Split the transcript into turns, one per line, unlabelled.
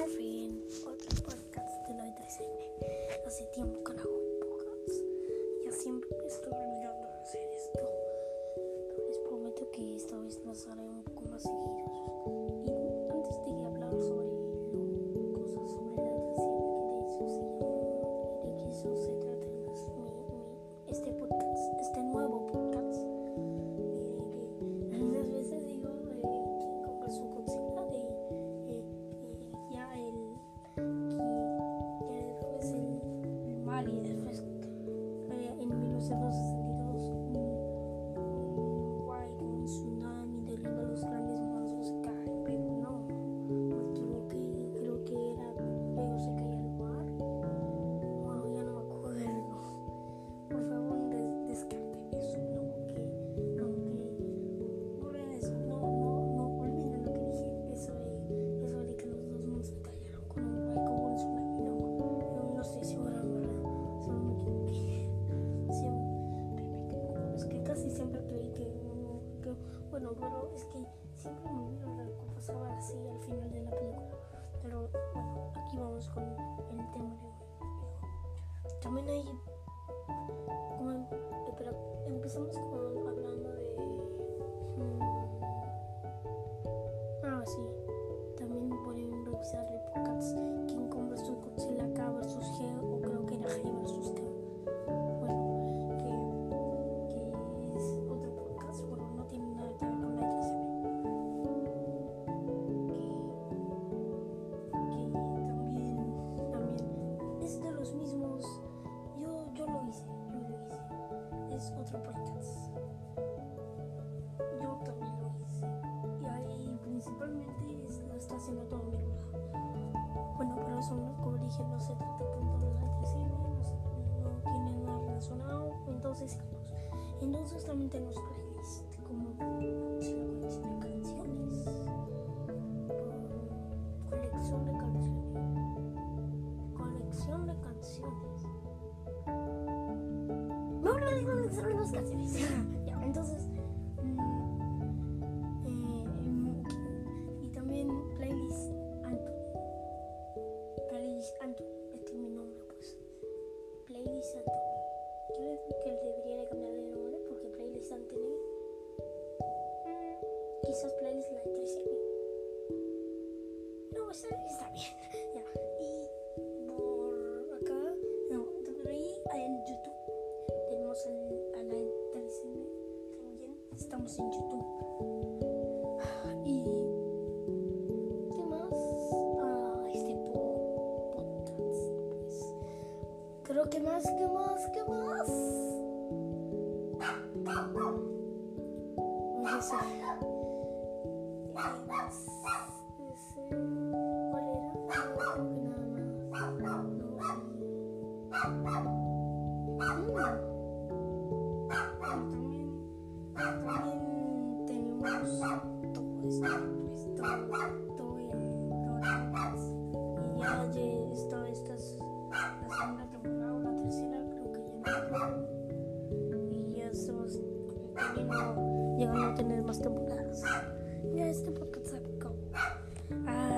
Por fin, otro podcast de Loy 3N. Hace tiempo que no hago un podcast. Ya siempre estoy olvidando hacer esto. Pero les prometo que esta vez los haré un poco más seguidos. Y antes de hablar sobre cosas sobre la 3N, que de eso se, de que eso se trata mi, este en bueno pero es que siempre me olvido lo que pasaba así al final de la película. Pero bueno aquí vamos con el tema de hoy. También hay como espera, empezamos con hablando de mm, ah sí. También pueden revisar es otro podcast. Yo también lo hice. Y ahí principalmente es- lo está haciendo todo mi hermano. Bueno pero eso no- como dije no se trata la ITCB no, no tiene nada relacionado. Entonces entonces también tenemos playlist como colección de canciones las canciones ya entonces mm, eh, y también playlist Anthony playlist Anthony este es mi nombre pues. Playlist quiero decir que debería de cambiar de nombre porque playlist Anthony mm, quizás playlist la 13 no está, está bien. Ya y estamos en YouTube. Y qué más ah este po- podcast pues. Creo que más que más que más no sé. Mm también tenemos todo esto, esto, todo y ya, ya esta es la segunda temporada, la tercera creo que ya no. Y ya estamos teniendo, llegando a tener más temporadas. Ya este podcast se acabó. Ah,